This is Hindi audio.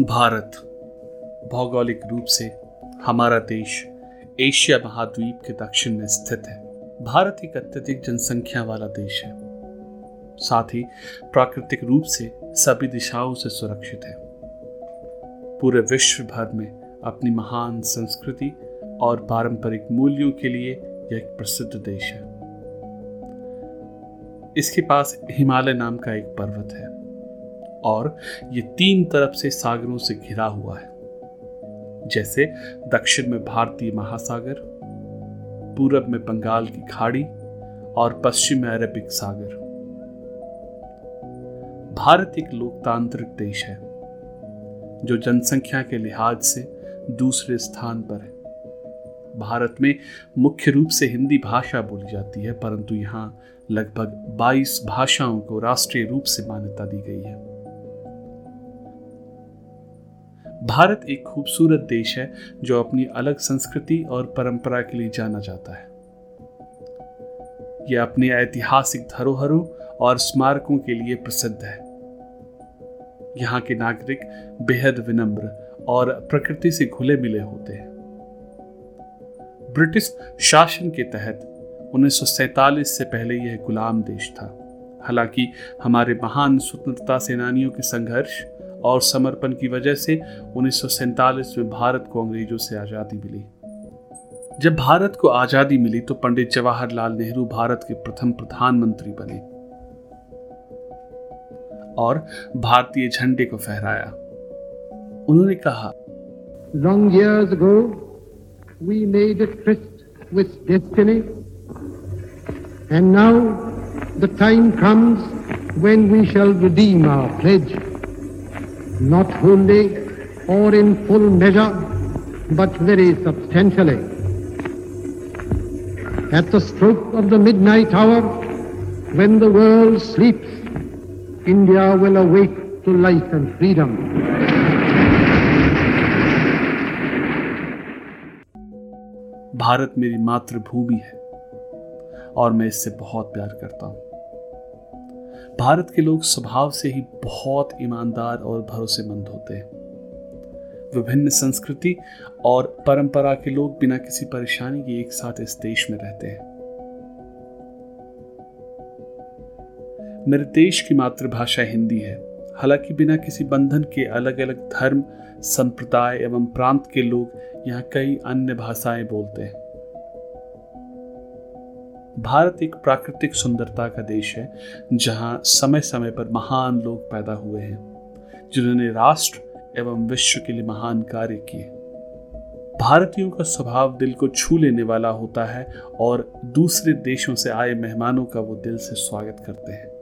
भारत। भौगोलिक रूप से हमारा देश एशिया महाद्वीप के दक्षिण में स्थित है। भारत एक अत्यधिक जनसंख्या वाला देश है। साथ ही प्राकृतिक रूप से सभी दिशाओं से सुरक्षित है। पूरे विश्व भर में अपनी महान संस्कृति और पारंपरिक मूल्यों के लिए यह एक प्रसिद्ध देश है। इसके पास हिमालय नाम का एक पर्वत है। और ये तीन तरफ़ से सागरों से घिरा हुआ है, जैसे दक्षिण में भारतीय महासागर, पूरब में बंगाल की खाड़ी और पश्चिम में अरबिक सागर। भारत एक लोकतांत्रिक देश है, जो जनसंख्या के लिहाज से दूसरे स्थान पर है। भारत में मुख्य रूप से हिंदी भाषा बोली जाती है, परंतु यहाँ लगभग 22 भाषाओं को राष्ट्रीय रूप से मान्यता दी गई है। भारत एक खूबसूरत देश है, जो अपनी अलग संस्कृति और परंपरा के लिए जाना जाता है। यह अपने ऐतिहासिक धरोहरों और स्मारकों के लिए प्रसिद्ध है। यहाँ के नागरिक बेहद विनम्र और प्रकृति से घुले मिले होते हैं। ब्रिटिश शासन के तहत 1947 से पहले यह गुलाम देश था। हालाँकि हमारे महान स्वतंत्रता सेनानियों के संघर्ष और समर्पण की वजह से उन्नीस सौ सैंतालीस में भारत को अंग्रेज़ों से आज़ादी मिली जब भारत को आज़ादी मिली तो पंडित जवाहरलाल नेहरू भारत के प्रथम प्रधानमंत्री बने और भारतीय झंडे को फहराया उन्होंने कहा long years ago, we made a tryst with destiny, and now the time comes when we shall redeem our pledge. Not wholly or in full measure, but very substantially. At the stroke of the midnight hour, when the world sleeps, India will awake to life and freedom. Bharat मेरी मातृभूमि है और मैं इससे बहुत प्यार करता हूँ भारत के लोग स्वभाव से ही बहुत ईमानदार और भरोसेमंद होते हैं। विभिन्न संस्कृति और परंपरा के लोग बिना किसी परेशानी के एक साथ इस देश में रहते हैं। मेरे देश की मातृभाषा हिंदी है। हालाँकि बिना किसी बंधन के अलग अलग धर्म, संप्रदाय एवं प्रांत के लोग यहाँ कई अन्य भाषाएँ बोलते हैं। भारत एक प्राकृतिक सुंदरता का देश है, जहाँ समय समय पर महान लोग पैदा हुए हैं, जिन्होंने राष्ट्र एवं विश्व के लिए महान कार्य किए। भारतीयों का स्वभाव दिल को छू लेने वाला होता है और दूसरे देशों से आए मेहमानों का वो दिल से स्वागत करते हैं।